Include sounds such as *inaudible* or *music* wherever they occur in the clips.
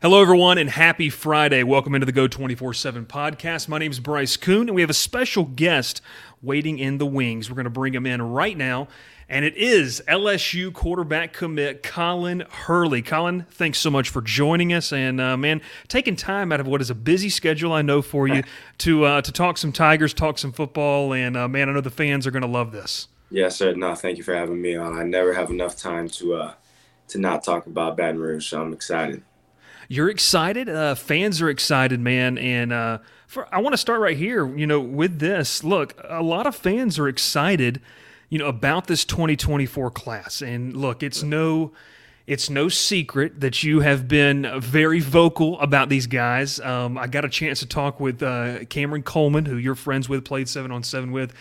Hello, everyone, and happy Friday. Welcome into the Geaux 24 7 podcast. My name is Bryce Koon, and we have a special guest waiting in the wings. We're going to bring him in right now, and it is LSU quarterback commit Colin Hurley. Colin, thanks so much for joining us, and uh, man, taking time out of what is a busy schedule, I know for you, *laughs* to uh, to talk some Tigers, talk some football, and uh, man, I know the fans are going to love this. Yes, sir. No, thank you for having me on. I never have enough time to uh, to not talk about Baton Rouge, so I'm excited. You're excited. Uh, fans are excited, man. And uh, for, I want to start right here. You know, with this, look, a lot of fans are excited. You know about this 2024 class, and look, it's no. It's no secret that you have been very vocal about these guys. Um, I got a chance to talk with uh, Cameron Coleman, who you're friends with, played seven on seven with.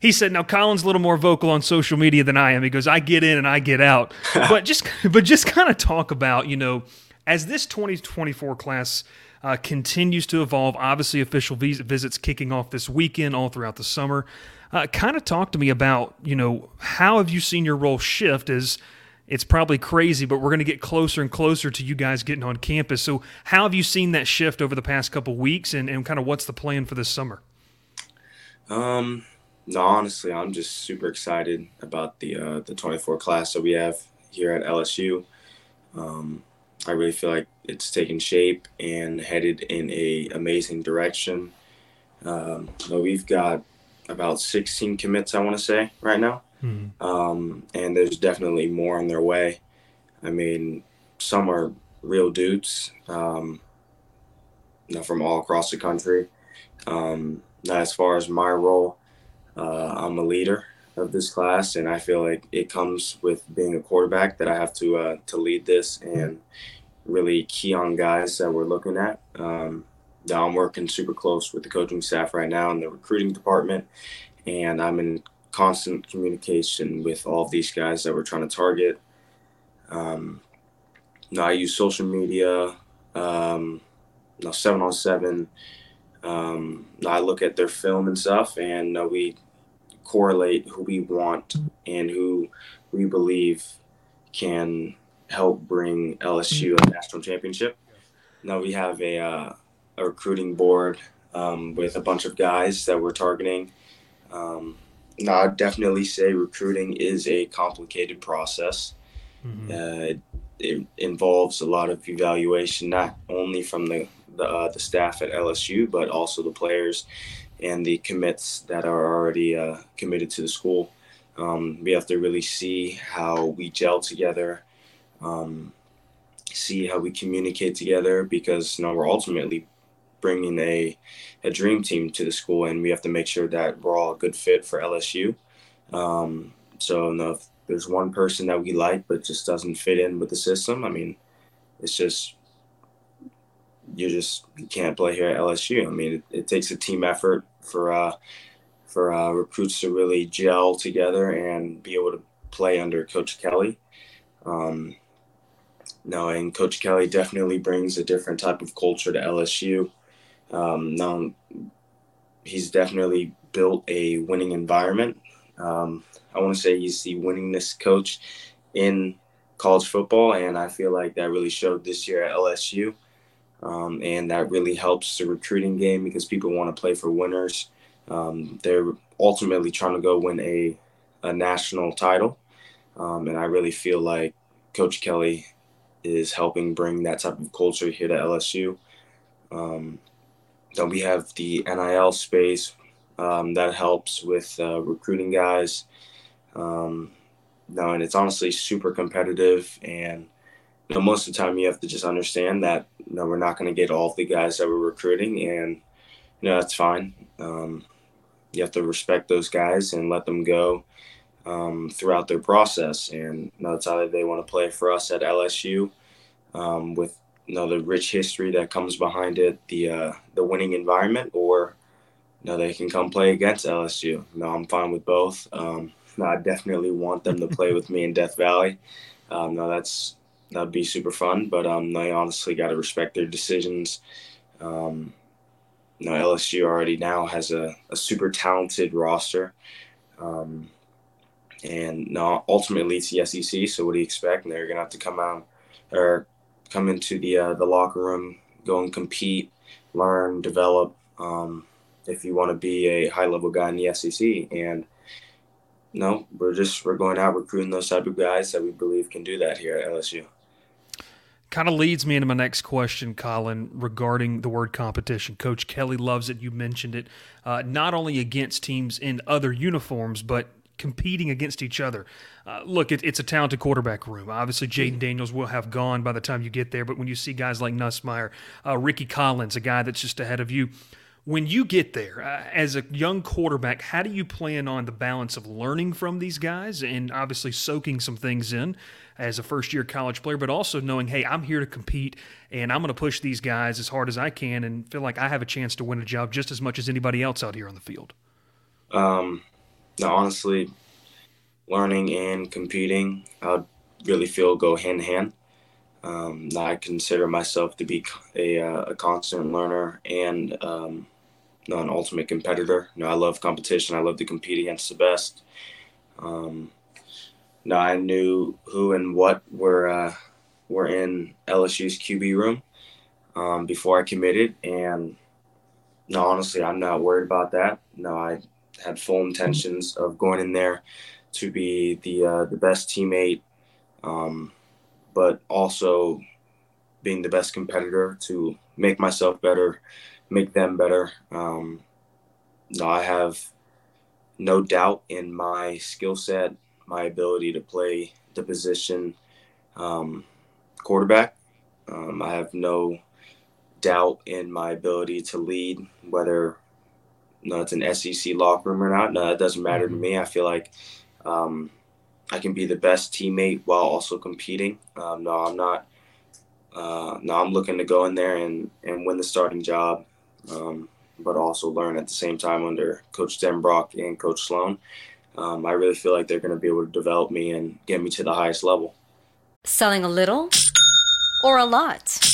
He said, "Now Colin's a little more vocal on social media than I am." He goes, "I get in and I get out," *laughs* but just but just kind of talk about you know as this 2024 class uh, continues to evolve, obviously official vis- visits kicking off this weekend, all throughout the summer. Uh, kind of talk to me about, you know, how have you seen your role shift as it's probably crazy, but we're going to get closer and closer to you guys getting on campus. So, how have you seen that shift over the past couple weeks, and, and kind of what's the plan for this summer? Um, no, honestly, I'm just super excited about the uh, the 24 class that we have here at LSU. Um, I really feel like it's taken shape and headed in a amazing direction. Um, we've got about 16 commits, I want to say, right now. Mm-hmm. Um, and there's definitely more on their way. I mean, some are real dudes um, you know, from all across the country. Um, as far as my role, uh, I'm a leader of this class, and I feel like it comes with being a quarterback that I have to uh, to lead this and really key on guys that we're looking at. Um, now I'm working super close with the coaching staff right now in the recruiting department, and I'm in constant communication with all of these guys that we're trying to target. Um, now I use social media, um, now seven on seven. Um, I look at their film and stuff, and uh, we correlate who we want and who we believe can help bring LSU a national championship. Now we have a, uh, a recruiting board um, with a bunch of guys that we're targeting. Um, now, I'd definitely say recruiting is a complicated process. Mm-hmm. Uh, it involves a lot of evaluation, not only from the the, uh, the, staff at LSU, but also the players and the commits that are already uh, committed to the school. Um, we have to really see how we gel together, um, see how we communicate together because you know we're ultimately bringing a a dream team to the school, and we have to make sure that we're all a good fit for LSU. Um, so you know, if there's one person that we like but just doesn't fit in with the system, I mean, it's just you just you can't play here at LSU. I mean, it, it takes a team effort for uh, for uh, recruits to really gel together and be able to play under Coach Kelly. Um, no, and Coach Kelly definitely brings a different type of culture to LSU. Um, now, he's definitely built a winning environment. Um, I want to say he's the winningest coach in college football, and I feel like that really showed this year at LSU. Um, and that really helps the recruiting game because people want to play for winners. Um, they're ultimately trying to go win a, a national title. Um, and I really feel like Coach Kelly is helping bring that type of culture here to LSU. Um, then we have the NIL space um, that helps with uh, recruiting guys. Um, no, and it's honestly super competitive. And you know, most of the time, you have to just understand that you know, we're not going to get all the guys that we're recruiting, and you know that's fine. Um, you have to respect those guys and let them go um, throughout their process. And you know, it's either they want to play for us at LSU um, with you know the rich history that comes behind it, the uh, the winning environment, or you know, they can come play against LSU. Know, I'm fine with both. Um, I definitely want them to play with me in Death Valley. Um, no, that's that'd be super fun. But um, they honestly got to respect their decisions. Um, you know, LSU already now has a, a super talented roster. Um, and now ultimately it's the SEC. So what do you expect? And they're gonna have to come out or come into the uh, the locker room, go and compete, learn, develop. Um, if you want to be a high level guy in the SEC, and no, we're just we're going out recruiting those type of guys that we believe can do that here at LSU. Kind of leads me into my next question, Colin, regarding the word competition. Coach Kelly loves it. You mentioned it, uh, not only against teams in other uniforms, but competing against each other. Uh, look, it, it's a talented quarterback room. Obviously, Jayden Daniels will have gone by the time you get there, but when you see guys like Nussmeier, uh, Rickie Collins, a guy that's just ahead of you, when you get there uh, as a young quarterback, how do you plan on the balance of learning from these guys and obviously soaking some things in as a first year college player, but also knowing, hey, I'm here to compete and I'm going to push these guys as hard as I can and feel like I have a chance to win a job just as much as anybody else out here on the field? Um, no, honestly, learning and competing, I really feel go hand in hand. Um, I consider myself to be a, uh, a constant learner and um, know, an ultimate competitor. You know, I love competition. I love to compete against the best. Um, know, I knew who and what were uh, were in LSU's QB room um, before I committed, and no, honestly, I'm not worried about that. No, I had full intentions of going in there to be the uh, the best teammate, um, but also being the best competitor to make myself better, make them better. Um, no, I have no doubt in my skill set, my ability to play the position um, quarterback. Um, I have no doubt in my ability to lead, whether you know, it's an SEC locker room or not. No, it doesn't matter to mm-hmm. me. I feel like um, I can be the best teammate while also competing. Um, no, I'm not uh, now I'm looking to go in there and, and win the starting job, um, but also learn at the same time under Coach Denbrock and Coach Sloan. Um, I really feel like they're going to be able to develop me and get me to the highest level. Selling a little or a lot?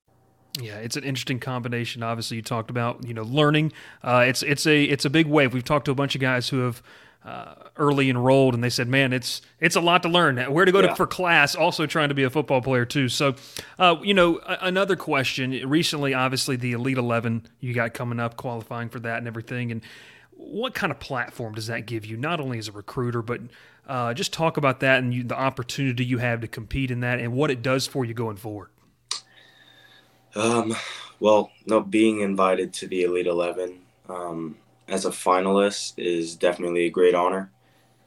Yeah, it's an interesting combination. Obviously, you talked about you know learning. Uh, it's it's a it's a big wave. We've talked to a bunch of guys who have uh, early enrolled, and they said, "Man, it's it's a lot to learn. Where to go yeah. to for class? Also trying to be a football player too." So, uh, you know, a- another question. Recently, obviously, the Elite Eleven you got coming up, qualifying for that and everything, and what kind of platform does that give you? Not only as a recruiter, but uh, just talk about that and you, the opportunity you have to compete in that, and what it does for you going forward. Um, well, no, being invited to the Elite Eleven. Um, as a finalist is definitely a great honor.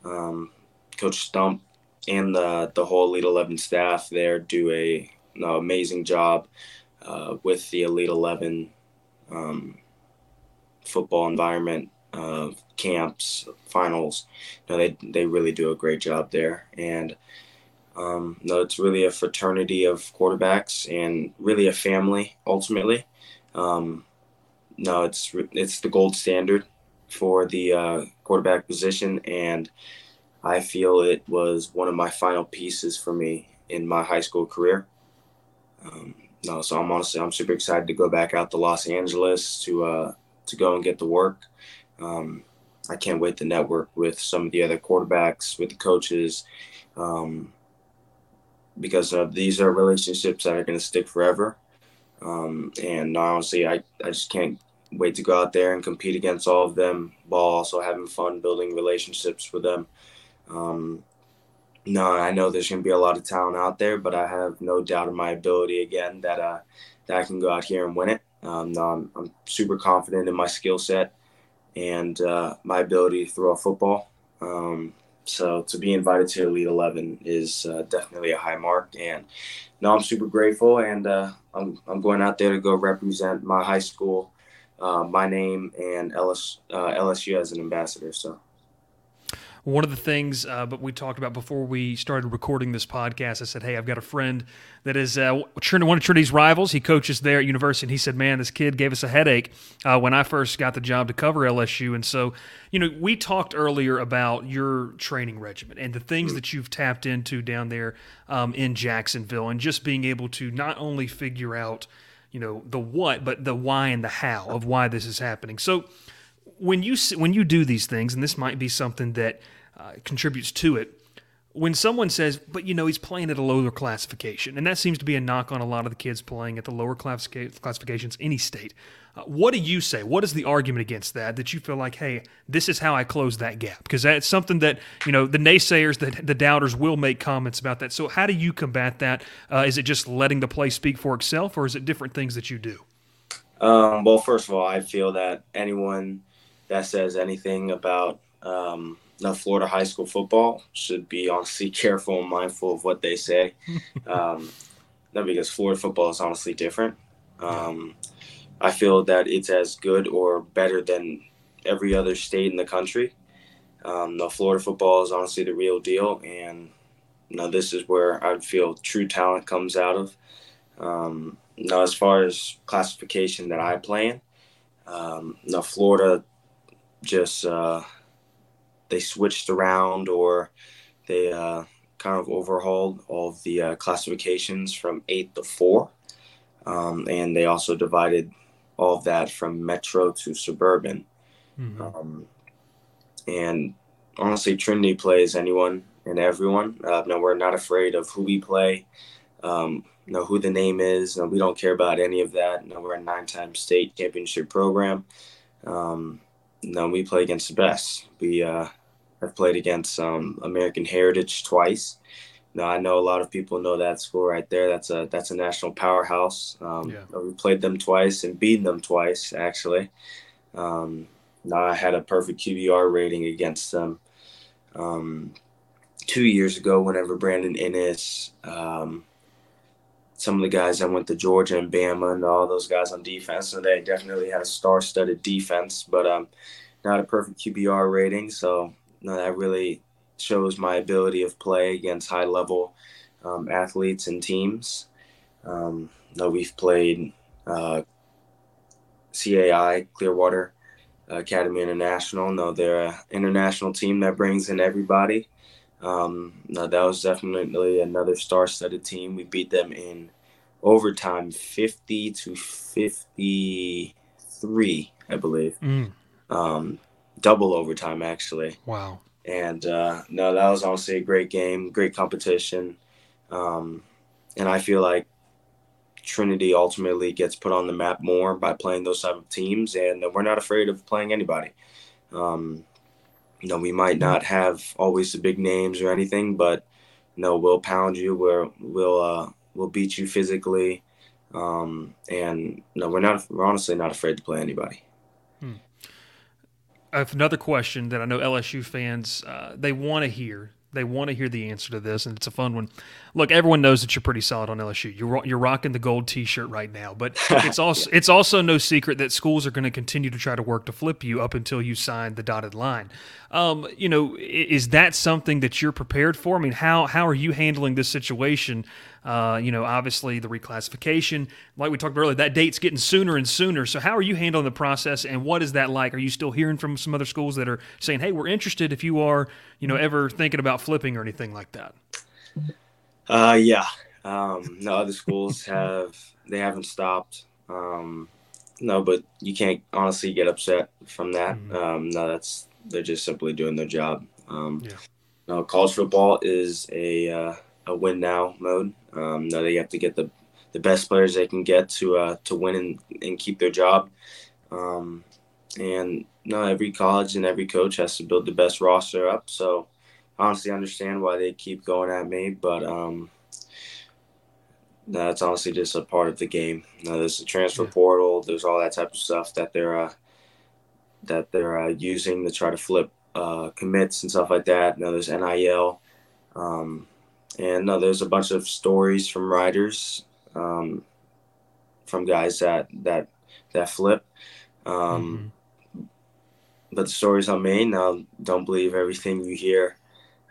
Um, Coach Stumpf and the the whole Elite Eleven staff there do a amazing job uh, with the Elite Eleven um, football environment, uh, camps, finals. You know, they they really do a great job there, and um, no, it's really a fraternity of quarterbacks and really a family ultimately. Um, no, it's it's the gold standard for the uh, quarterback position, and I feel it was one of my final pieces for me in my high school career. Um, no, so I'm honestly I'm super excited to go back out to Los Angeles to uh, to go and get the work. Um, I can't wait to network with some of the other quarterbacks, with the coaches, um, because uh, these are relationships that are going to stick forever. Um, and honestly, I, I just can't wait to go out there and compete against all of them while also having fun building relationships with them. Um, no, I know there's going to be a lot of talent out there, but I have no doubt in my ability again that uh, that I can go out here and win it. Um, no, I'm, I'm, super confident in my skill set and uh, my ability to throw a football. Um, so to be invited to Elite Eleven is uh, definitely a high mark, and no, I'm super grateful, and uh, I'm I'm going out there to go represent my high school uh, my name and LS, uh, LSU as an ambassador. So. One of the things, uh, but we talked about before we started recording this podcast, I said, "Hey, I've got a friend that is uh, one of Trinity's rivals. He coaches there at university, and he said, "Man, this kid gave us a headache uh, when I first got the job to cover LSU." And so, you know, we talked earlier about your training regimen and the things mm-hmm. that you've tapped into down there um, in Jacksonville, and just being able to not only figure out you know the what, but the why and the how of why this is happening. So when you when you do these things, and this might be something that uh, contributes to it, when someone says, but you know, he's playing at a lower classification, and that seems to be a knock on a lot of the kids playing at the lower classifications, any state. Uh, what do you say? What is the argument against that? That you feel like, hey, this is how I close that gap? Because that's something that you know the naysayers, the, the doubters will make comments about that. So how do you combat that? Uh, is it just letting the play speak for itself, or is it different things that you do? Um, well, first of all, I feel that anyone that says anything about um, now, Florida high school football should be honestly *laughs* careful and mindful of what they say. *laughs* um, no, because Florida football is honestly different. Um, I feel that it's as good or better than every other state in the country. Um, no, Florida football is honestly the real deal, and you know, this is where I feel true talent comes out of. Um, now, as far as classification that I play in, um, now Florida just uh, they switched around or they uh, kind of overhauled all of the uh, classifications from eight to four. Um, and they also divided all of that from metro to suburban. Mm-hmm. Um, and honestly, Trinity plays anyone and everyone. Uh, no, we're not afraid of who we play, um, know who the name is. No, we don't care about any of that. No, we're a nine-time state championship program. Um, no, we play against the best. We uh, have played against um, American Heritage twice. Now I know a lot of people know that school right there. That's a that's a national powerhouse. Um, yeah. We played them twice and beaten them twice actually. Um, now I had a perfect QBR rating against them um, two years ago. Whenever Brandon Inniss, um, some of the guys that went to Georgia and Bama, and all those guys on defense, so they definitely had a star-studded defense, but um, not a perfect QBR rating. So that really shows my ability of play against high level um, athletes and teams. Um, no, we've played uh, CAI Clearwater Academy International. No, they're an international team that brings in everybody. Um, no, that was definitely another star-studded team. We beat them in overtime, fifty to fifty three, I believe. Mm. Um, double overtime actually. Wow. And uh, no, that was honestly a great game, great competition. Um, and I feel like Trinity ultimately gets put on the map more by playing those type of teams, and we're not afraid of playing anybody. Um, you know, we might not have always the big names or anything, but you know, we'll pound you, we'll we'll uh, we'll beat you physically, um, and you no, we're not. We're honestly not afraid to play anybody. I have another question that I know LSU fans uh, they want to hear. They want to hear the answer to this, and it's a fun one. Look, everyone knows that you're pretty solid on LSU. You're you're rocking the gold T-shirt right now, but *laughs* it's also it's also no secret that schools are going to continue to try to work to flip you up until you sign the dotted line. Um, you know, is that something that you're prepared for? I mean, how how are you handling this situation? Uh, you know, obviously the reclassification, like we talked about earlier, that date's getting sooner and sooner. So, how are you handling the process, and what is that like? Are you still hearing from some other schools that are saying, "Hey, we're interested if you are, you know, ever thinking about flipping or anything like that"? Uh, yeah. Um, no, other schools *laughs* have they haven't stopped. Um, no, but you can't honestly get upset from that. Mhm. Um, no, that's they're just simply doing their job. Um, Yeah. No, college football is a uh, a win now mode. Um, no, they have to get the the best players they can get to uh, to win and, and keep their job. Um, and no, every college and every coach has to build the best roster up. So honestly understand why they keep going at me, but um, that's honestly just a part of the game. Now, there's the transfer Yeah. portal. There's all that type of stuff that they're uh, that they're uh, using to try to flip uh, commits and stuff like that. Now there's NIL, um, and no, there's a bunch of stories from writers, um, from guys that that that flip. Um, but the stories on me now don't believe everything you hear.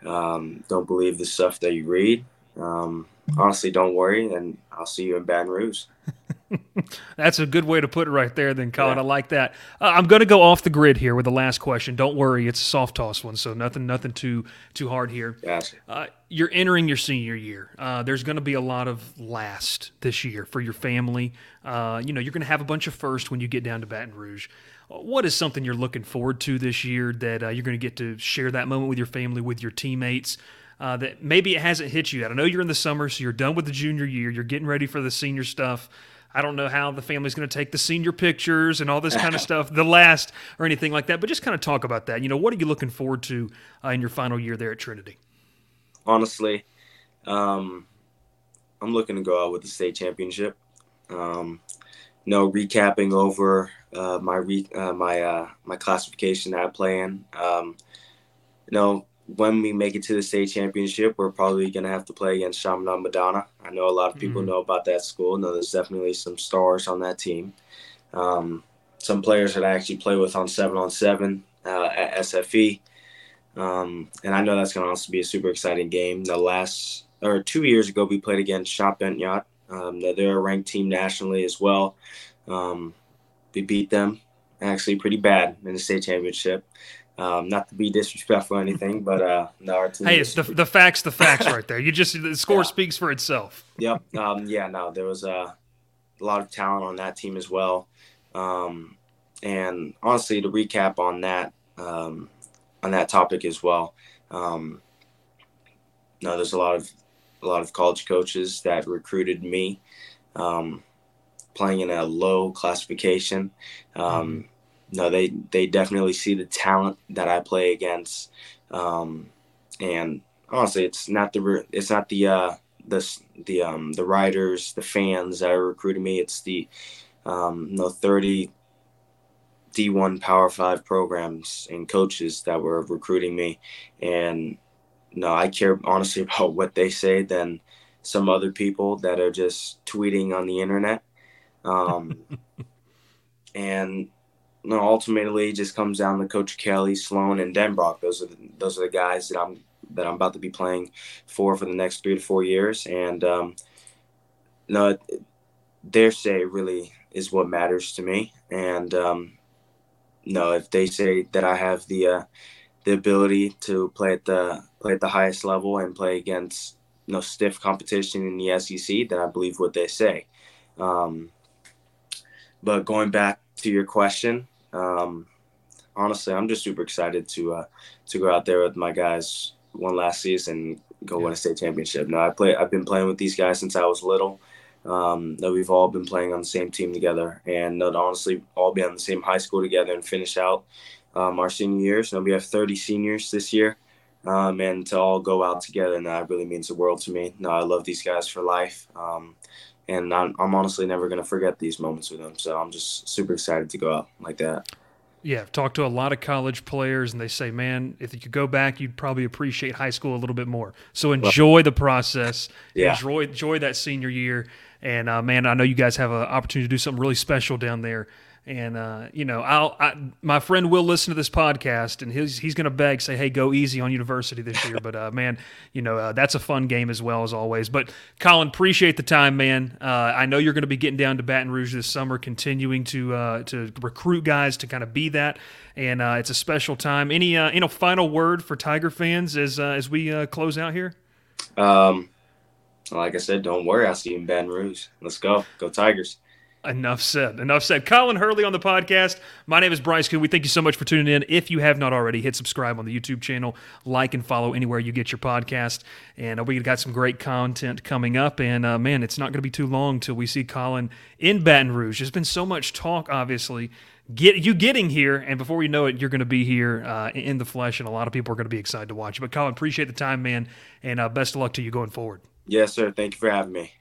Um, don't believe the stuff that you read. Um, honestly don't worry and i'll see you in baton rouge *laughs* *laughs* That's a good way to put it right there, then, Colin. Yeah. I like that. Uh, I'm going to go off the grid here with the last question. Don't worry, it's a soft toss one, so nothing, nothing too too hard here. gotcha Uh, you're entering your senior year. Uh, there's going to be a lot of last this year for your family. Uh, you know, you're going to have a bunch of first when you get down to Baton Rouge. Uh, What is something you're looking forward to this year that uh, you're going to get to share that moment with your family, with your teammates? Uh, that maybe it hasn't hit you yet. I know you're in the summer, so you're done with the junior year. You're getting ready for the senior stuff. I don't know how the family's going to take the senior pictures and all this kind of *laughs* stuff, the last or anything like that. But just kind of talk about that. You know, what are you looking forward to uh, in your final year there at Trinity? honestly um, i'm looking to go out with the state championship um, you know recapping over uh, my re- uh, my uh, my classification that i play in um, you know when we make it to the state championship, we're probably going to have to play against Chaminade Madonna. I know a lot of people Mhm. know about that school. No, there's definitely some stars on that team. Um, some players that I actually play with on seven on seven uh, at SFE. Um, and I know that's going to also be a super exciting game. The last or two years ago, we played against Shop Yacht. Um, they're a ranked team nationally as well. Um, we beat them actually pretty bad in the state championship. Um, not to be disrespectful or anything, but uh, no, our team. Hey, it's the, the facts, the facts right there. You just the score Yeah. speaks for itself. Yep. Um, yeah. No, there was uh, a lot of talent on that team as well. Um, and honestly, to recap on that, um, on that topic as well, um, no, there's a lot of a lot of college coaches that recruited me, um, playing in a low classification. Um, No, they they definitely see the talent that I play against, um, and honestly, it's not the it's not the uh, the the um the writers, the fans that are recruiting me. It's the um you know 30 D1 Power 5 programs and coaches that were recruiting me and no, I care honestly *laughs* about what they say than some other people that are just tweeting on the internet. Um *laughs* and no, ultimately it just comes down to Coach Kelly, Sloan, and Denbrock. Those are the, those are the guys that I'm that I'm about to be playing for for the next three to four years. And um, no, their say really is what matters to me. And um, no, if they say that I have the uh, the ability to play at the play at the highest level and play against no stiff competition in the SEC, then I believe what they say. Um, but going back to your question, um, honestly, I'm just super excited to uh, to go out there with my guys one last season, go yeah. win a state championship. Now I play. I've been playing with these guys since I was little. Um, that we've all been playing on the same team together, and that honestly all be on the same high school together and finish out um, our senior years. Now we have 30 seniors this year, um, and to all go out together, and that really means the world to me. Now I love these guys for life, um, and I'm, I'm honestly never gonna forget these moments with them. So I'm just super excited to go out like that. Yeah, I've talked to a lot of college players, and they say, man, if you could go back, you'd probably appreciate high school a little bit more. So enjoy the process. Yeah. Enjoy, enjoy that senior year. And uh, man, I know you guys have an opportunity to do something really special down there and uh, you know, I'll I, my friend will listen to this podcast, and he's he's going to beg, say, "Hey, go easy on University this year." but uh, man, you know, uh, that's a fun game as well as always. But Colin, appreciate the time, man. Uh, I know you're going to be getting down to Baton Rouge this summer, continuing to uh, to recruit guys to kind of be that, and uh, it's a special time. Any uh, any final word for Tiger fans as as we close out here? Um, like I said, don't worry. I'll see you in Baton Rouge. Let's go, go Tigers. Enough said. Enough said. Colin Hurley on the podcast. My name is Bryce Koon. We thank you so much for tuning in. If you have not already, hit subscribe on the YouTube channel, like and follow anywhere you get your podcast. And uh, we got some great content coming up. And uh, man, it's not going to be too long till we see Colin in Baton Rouge. There's been so much talk, obviously. Get you getting here, and before you know it, you're going to be here uh, in the flesh, and a lot of people are going to be excited to watch you. But Colin, appreciate the time, man, and uh, best of luck to you going forward. Yes, sir. Thank you for having me.